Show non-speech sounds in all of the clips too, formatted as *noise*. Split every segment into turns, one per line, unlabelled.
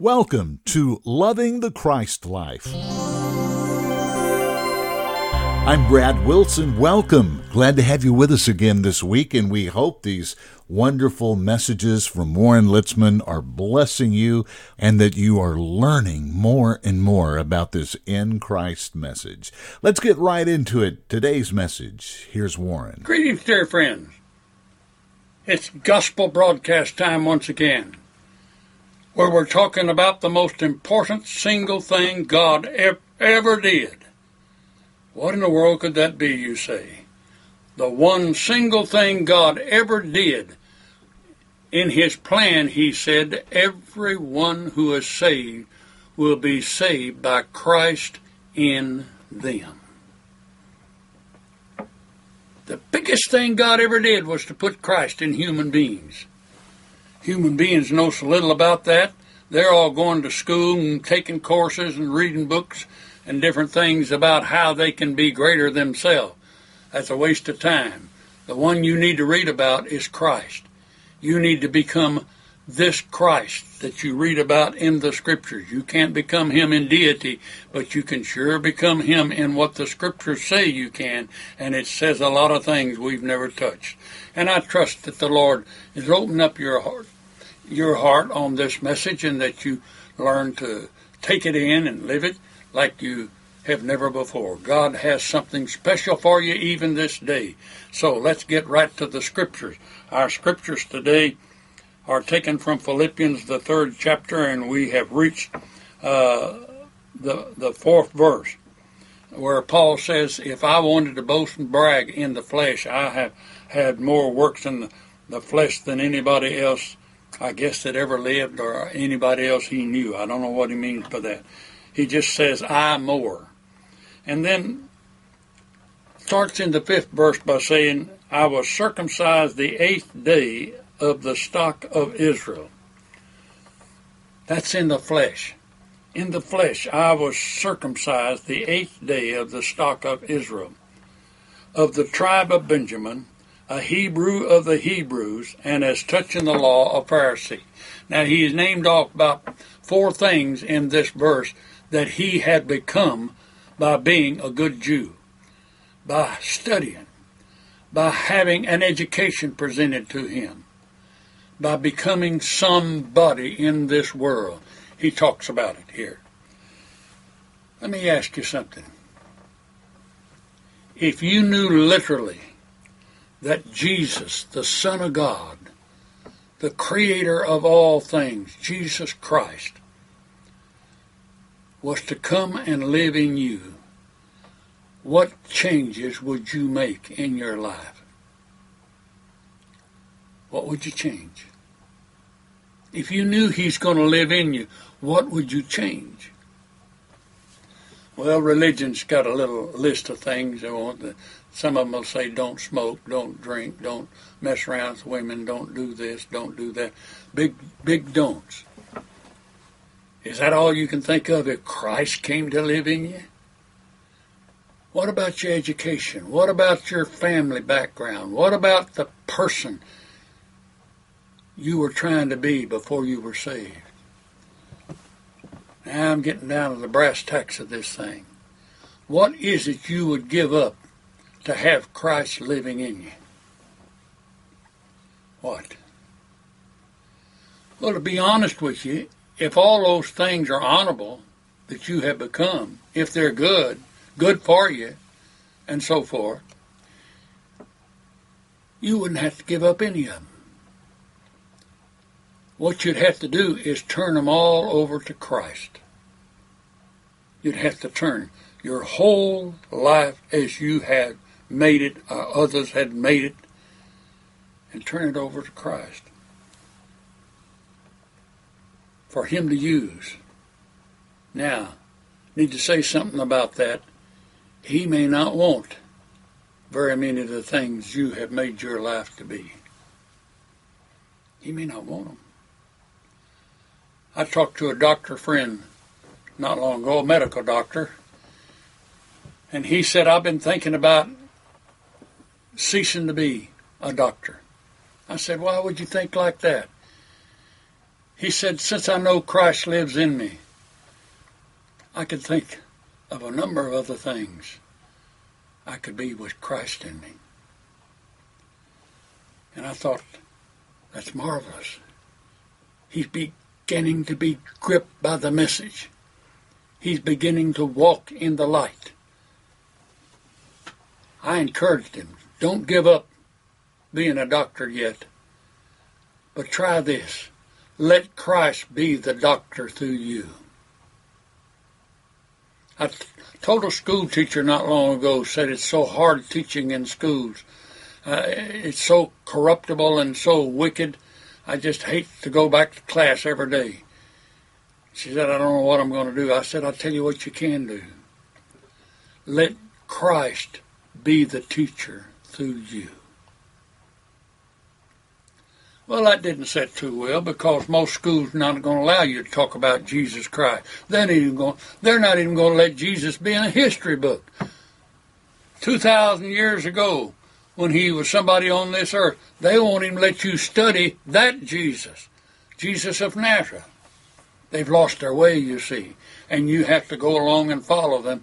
Welcome to Loving the Christ Life. I'm Brad Wilson. Welcome. Glad to have you with us again this week, and we hope these wonderful messages from Warren Litzman are blessing you and that you are learning more and more about this in Christ message. Let's get right into it. Today's message. Here's Warren.
Greetings, dear friends. It's gospel broadcast time once again where we're talking about the most important single thing God ever ever did. What in the world could that be, you say? The one single thing God ever did. In His plan, He said, everyone who is saved will be saved by Christ in them. The biggest thing God ever did was to put Christ in human beings. Human beings know so little about that. They're all going to school and taking courses and reading books and different things about how they can be greater themselves. That's a waste of time. The one you need to read about is Christ. You need to become this Christ that you read about in the scriptures. You can't become him in deity, but you can sure become him in what the scriptures say you can, and it says a lot of things we've never touched. And I trust that the Lord is opening up your heart your heart on this message and that you learn to take it in and live it like you have never before. God has something special for you even this day. So let's get right to the scriptures. Our scriptures today are taken from Philippians, the third chapter, and we have reached uh, the, the fourth verse where Paul says, If I wanted to boast and brag in the flesh, I have had more works in the, the flesh than anybody else I guess, that ever lived or anybody else he knew. I don't know what he means by that. He just says, I more. And then starts in the fifth verse by saying, I was circumcised the eighth day of the stock of Israel. That's in the flesh. In the flesh, I was circumcised the eighth day of the stock of Israel. Of the tribe of Benjamin, a Hebrew of the Hebrews, and as touching the law, a Pharisee. Now he is named off about four things in this verse that he had become by being a good Jew, by studying, by having an education presented to him, by becoming somebody in this world. He talks about it here. Let me ask you something. If you knew literally that Jesus, the Son of God, the Creator of all things, Jesus Christ, was to come and live in you, what changes would you make in your life? What would you change? If you knew He's going to live in you, what would you change? Well, religion's got a little list of things they want. The, some of them will say, don't smoke, don't drink, don't mess around with women, don't do this, don't do that. Big, big don'ts. Is that all you can think of if Christ came to live in you? What about your education? What about your family background? What about the person you were trying to be before you were saved? Now I'm getting down to the brass tacks of this thing. What is it you would give up to have Christ living in you. What? Well, to be honest with you, if all those things are honorable that you have become, if they're good, good for you, and so forth, you wouldn't have to give up any of them. What you'd have to do is turn them all over to Christ. You'd have to turn your whole life as you had made it, or uh, others had made it, and turn it over to Christ for Him to use. Now, need to say something about that. He may not want very many of the things you have made your life to be. He may not want them. I talked to a doctor friend not long ago, a medical doctor, and he said, I've been thinking about ceasing to be a doctor. I said, Why would you think like that? He said, Since I know Christ lives in me, I could think of a number of other things I could be with Christ in me. And I thought, that's marvelous. He's beginning to be gripped by the message. He's beginning to walk in the light. I encouraged him, don't give up being a doctor yet, but try this. Let Christ be the doctor through you. I told a school teacher not long ago, said it's so hard teaching in schools. Uh, it's so corruptible and so wicked. I just hate to go back to class every day. She said, I don't know what I'm going to do. I said, I'll tell you what you can do. Let Christ be the teacher through you. Well, that didn't set too well because most schools are not going to allow you to talk about Jesus Christ. They're not even going, they're not even going to let Jesus be in a history book. 2,000 years ago, when he was somebody on this earth, they won't even let you study that Jesus, Jesus of Nazareth. They've lost their way, you see, and you have to go along and follow them.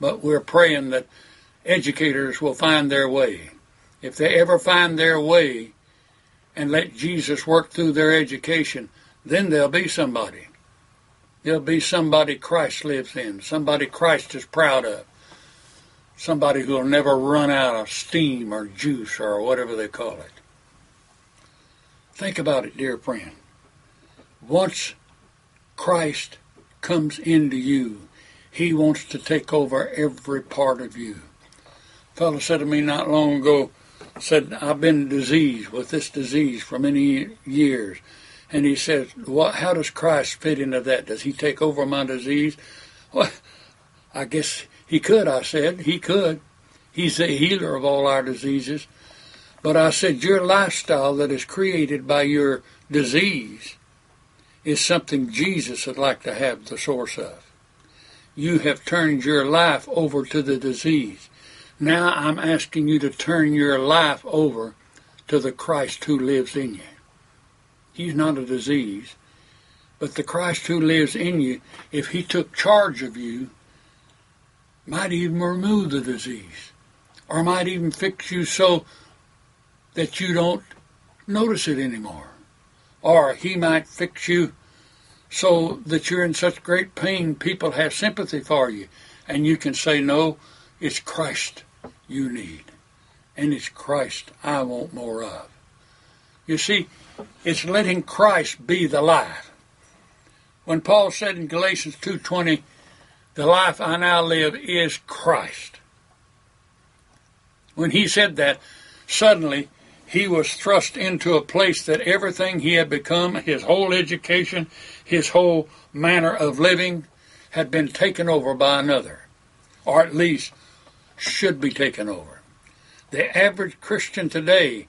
But we're praying that educators will find their way. If they ever find their way, and let Jesus work through their education, then they'll be somebody. They'll be somebody Christ lives in, somebody Christ is proud of, somebody who'll never run out of steam or juice or whatever they call it. Think about it, dear friend. Once Christ comes into you, he wants to take over every part of you. Fellow said to me not long ago, said, I've been diseased with this disease for many years. And he says, what, how does Christ fit into that? Does he take over my disease? Well, *laughs* I guess he could, I said. He could. He's the healer of all our diseases. But I said, your lifestyle that is created by your disease is something Jesus would like to have the source of. You have turned your life over to the disease. Now I'm asking you to turn your life over to the Christ who lives in you. He's not a disease, but the Christ who lives in you, if he took charge of you, might even remove the disease, or might even fix you so that you don't notice it anymore. Or he might fix you so that you're in such great pain, people have sympathy for you, and you can say, No, it's Christ you need. And it's Christ I want more of. You see, it's letting Christ be the life. When Paul said in Galatians 2:20, "The life I now live is Christ." When he said that, suddenly he was thrust into a place that everything he had become, his whole education, his whole manner of living, had been taken over by another, or at least should be taken over. The average Christian today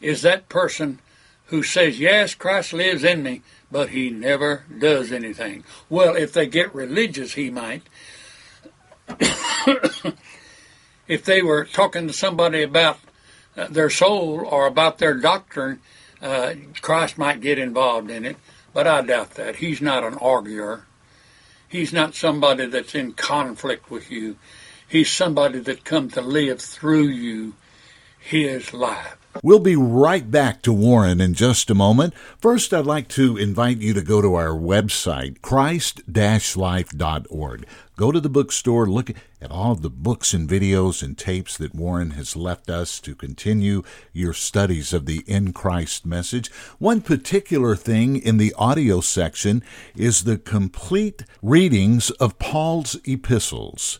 is that person who says, Yes, Christ lives in me, but he never does anything. Well, if they get religious, he might. *coughs* if they were talking to somebody about uh, their soul or about their doctrine, uh, Christ might get involved in it, but I doubt that. He's not an arguer. He's not somebody that's in conflict with you. He's somebody that come to live through you his life.
We'll be right back to Warren in just a moment. First, I'd like to invite you to go to our website, christ-life.org. Go to the bookstore, look at all the books and videos and tapes that Warren has left us to continue your studies of the In Christ message. One particular thing in the audio section is the complete readings of Paul's epistles.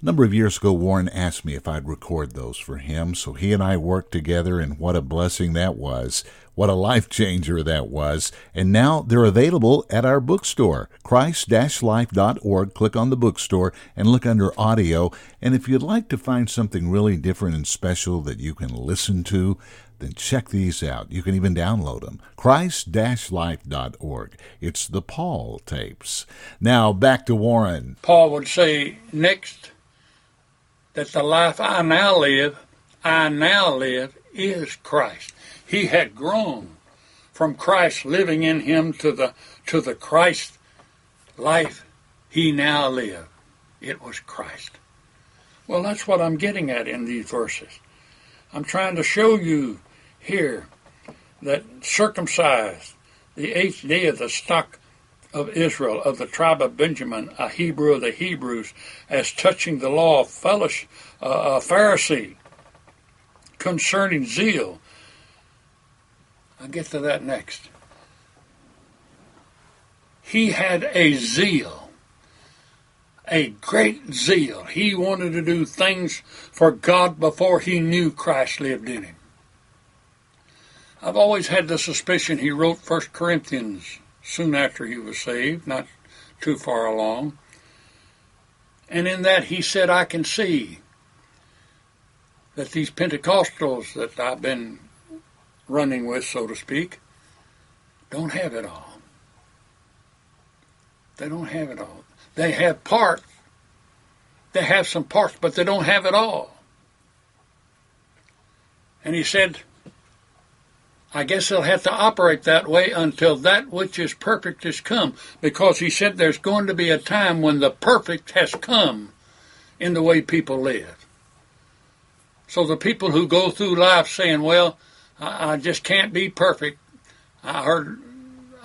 A number of years ago, Warren asked me if I'd record those for him, so he and I worked together, and what a blessing that was. What a life changer that was. And now they're available at our bookstore, christ-life.org. Click on the bookstore and look under audio. And if you'd like to find something really different and special that you can listen to, then check these out. You can even download them. Christ-life.org. It's the Paul tapes. Now back to Warren.
Paul would say, next that the life I now live, I now live is Christ. He had grown from Christ living in him to the to the Christ life he now lived. It was Christ. Well, that's what I'm getting at in these verses. I'm trying to show you here that circumcised, the eighth day of the stock of Israel, of the tribe of Benjamin, a Hebrew of the Hebrews, as touching the law, fellowship, uh, a Pharisee, concerning zeal. I'll get to that next. He had a zeal, a great zeal. He wanted to do things for God before he knew Christ lived in him. I've always had the suspicion he wrote First Corinthians soon after he was saved, not too far along. And in that he said, I can see that these Pentecostals that I've been running with, so to speak, don't have it all. They don't have it all. They have parts. They have some parts, but they don't have it all. And he said, I guess they'll have to operate that way until that which is perfect has come, because he said there's going to be a time when the perfect has come in the way people live. So the people who go through life saying, "Well, I, I just can't be perfect," I heard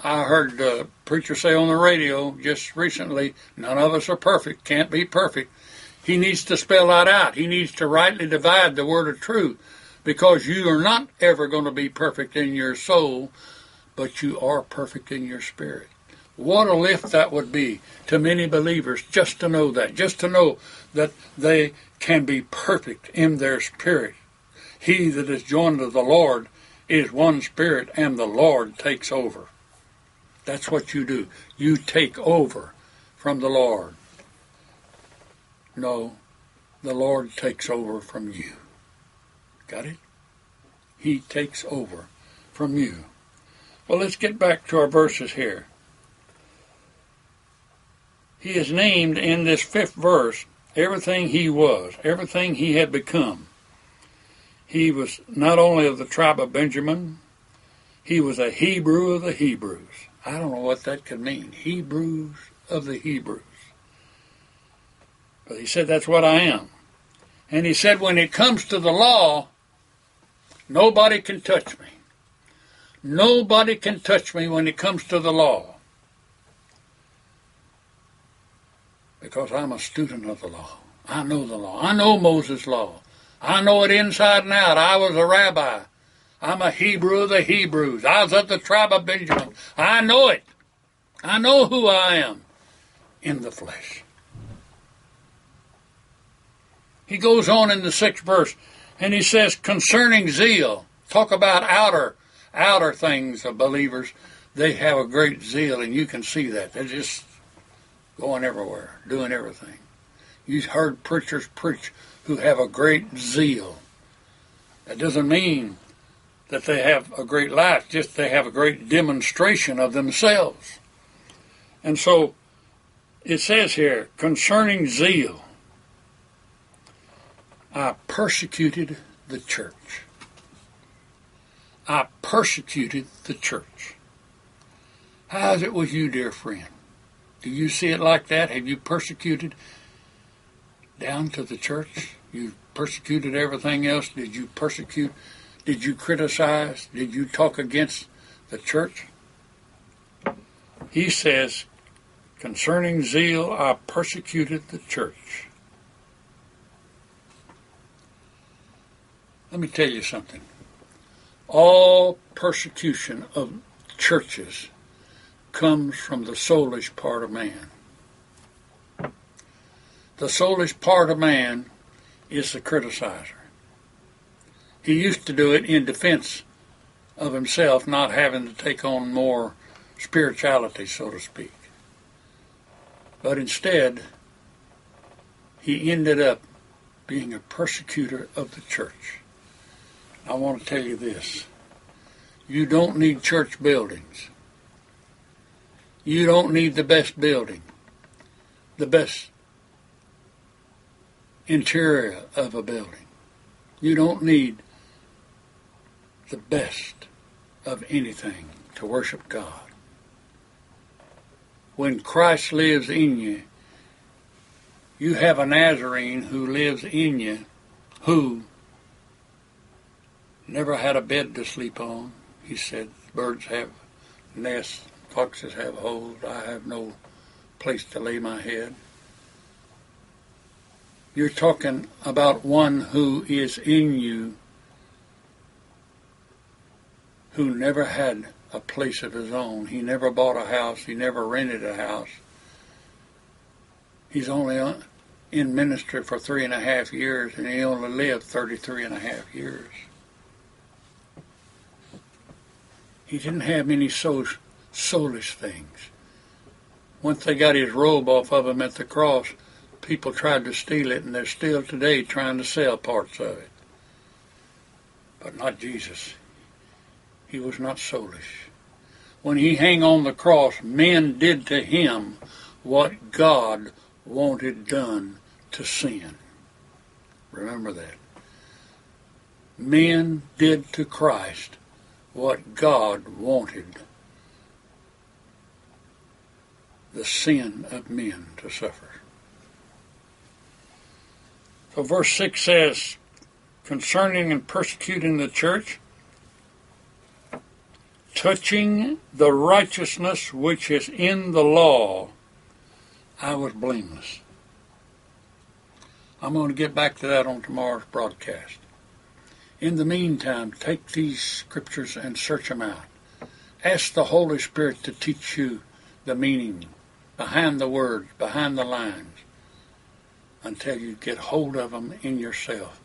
I heard a preacher say on the radio just recently, "None of us are perfect, can't be perfect." He needs to spell that out. He needs to rightly divide the word of truth because you are not ever going to be perfect in your soul, but you are perfect in your spirit. What a lift that would be to many believers just to know that, just to know that they can be perfect in their spirit. He that is joined to the Lord is one spirit, and the Lord takes over. That's what you do. You take over from the Lord. No, the Lord takes over from you. Got it? He takes over from you. Well, let's get back to our verses here. He is named in this fifth verse everything he was, everything he had become. He was not only of the tribe of Benjamin, he was a Hebrew of the Hebrews. I don't know what that could mean. Hebrews of the Hebrews. But he said, That's what I am. And he said, When it comes to the law, Nobody can touch me. Nobody can touch me when it comes to the law. Because I'm a student of the law. I know the law. I know Moses' law. I know it inside and out. I was a rabbi. I'm a Hebrew of the Hebrews. I was of the tribe of Benjamin. I know it. I know who I am in the flesh. He goes on in the sixth verse. And he says, concerning zeal, talk about outer, outer things of believers. They have a great zeal, and you can see that. They're just going everywhere, doing everything. You've heard preachers preach who have a great zeal. That doesn't mean that they have a great life, just they have a great demonstration of themselves. And so it says here, concerning zeal, I persecuted the church. I persecuted the church. How is it with you, dear friend? Do you see it like that? Have you persecuted down to the church? You persecuted everything else? Did you persecute? Did you criticize? Did you talk against the church? He says, concerning zeal, I persecuted the church. Let me tell you something. All persecution of churches comes from the soulish part of man. The soulish part of man is the criticizer. He used to do it in defense of himself, not having to take on more spirituality, so to speak. But instead, he ended up being a persecutor of the church. I want to tell you this. You don't need church buildings. You don't need the best building, the best interior of a building. You don't need the best of anything to worship God. When Christ lives in you, you have a Nazarene who lives in you who never had a bed to sleep on. He said, Birds have nests, foxes have holes, I have no place to lay my head. You're talking about one who is in you who never had a place of his own. He never bought a house. He never rented a house. He's only in ministry for three and a half years, and he only lived 33 and a half years. He didn't have many soul, soulish things. Once they got his robe off of him at the cross, people tried to steal it, and they're still today trying to sell parts of it. But not Jesus. He was not soulish. When he hung on the cross, men did to him what God wanted done to sin. Remember that. Men did to Christ what God wanted the sin of men to suffer. So verse 6 says, concerning and persecuting the church, touching the righteousness which is in the law, I was blameless. I'm going to get back to that on tomorrow's broadcast. In the meantime, take these scriptures and search them out. Ask the Holy Spirit to teach you the meaning behind the words, behind the lines, until you get hold of them in yourself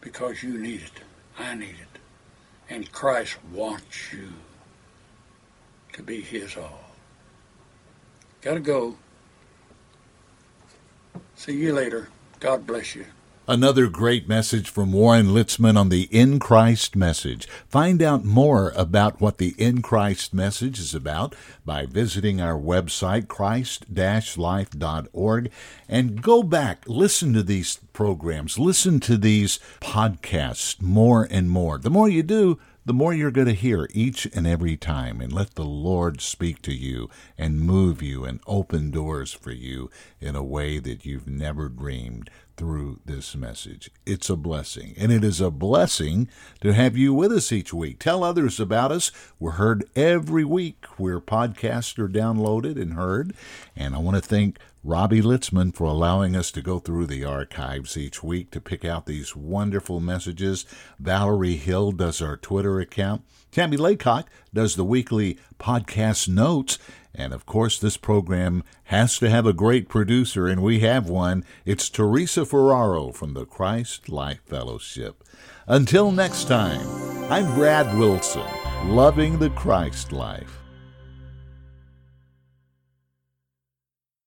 because you need it. I need it. And Christ wants you to be His all. Gotta go. See you later. God bless you.
Another great message from Warren Litzman on the In Christ message. Find out more about what the In Christ message is about by visiting our website, christ-life.org, and go back, listen to these programs, listen to these podcasts more and more. The more you do, the more you're going to hear each and every time. And let the Lord speak to you and move you and open doors for you in a way that you've never dreamed through this message. It's a blessing. And it is a blessing to have you with us each week. Tell others about us. We're heard every week. We're podcasts are downloaded and heard. And I want to thank Robbie Litzman for allowing us to go through the archives each week to pick out these wonderful messages. Valerie Hill does our Twitter account. Tammy Laycock does the weekly podcast notes. And of course, this program has to have a great producer, and we have one. It's Teresa Ferraro from the Christ Life Fellowship. Until next time, I'm Brad Wilson, loving the Christ life.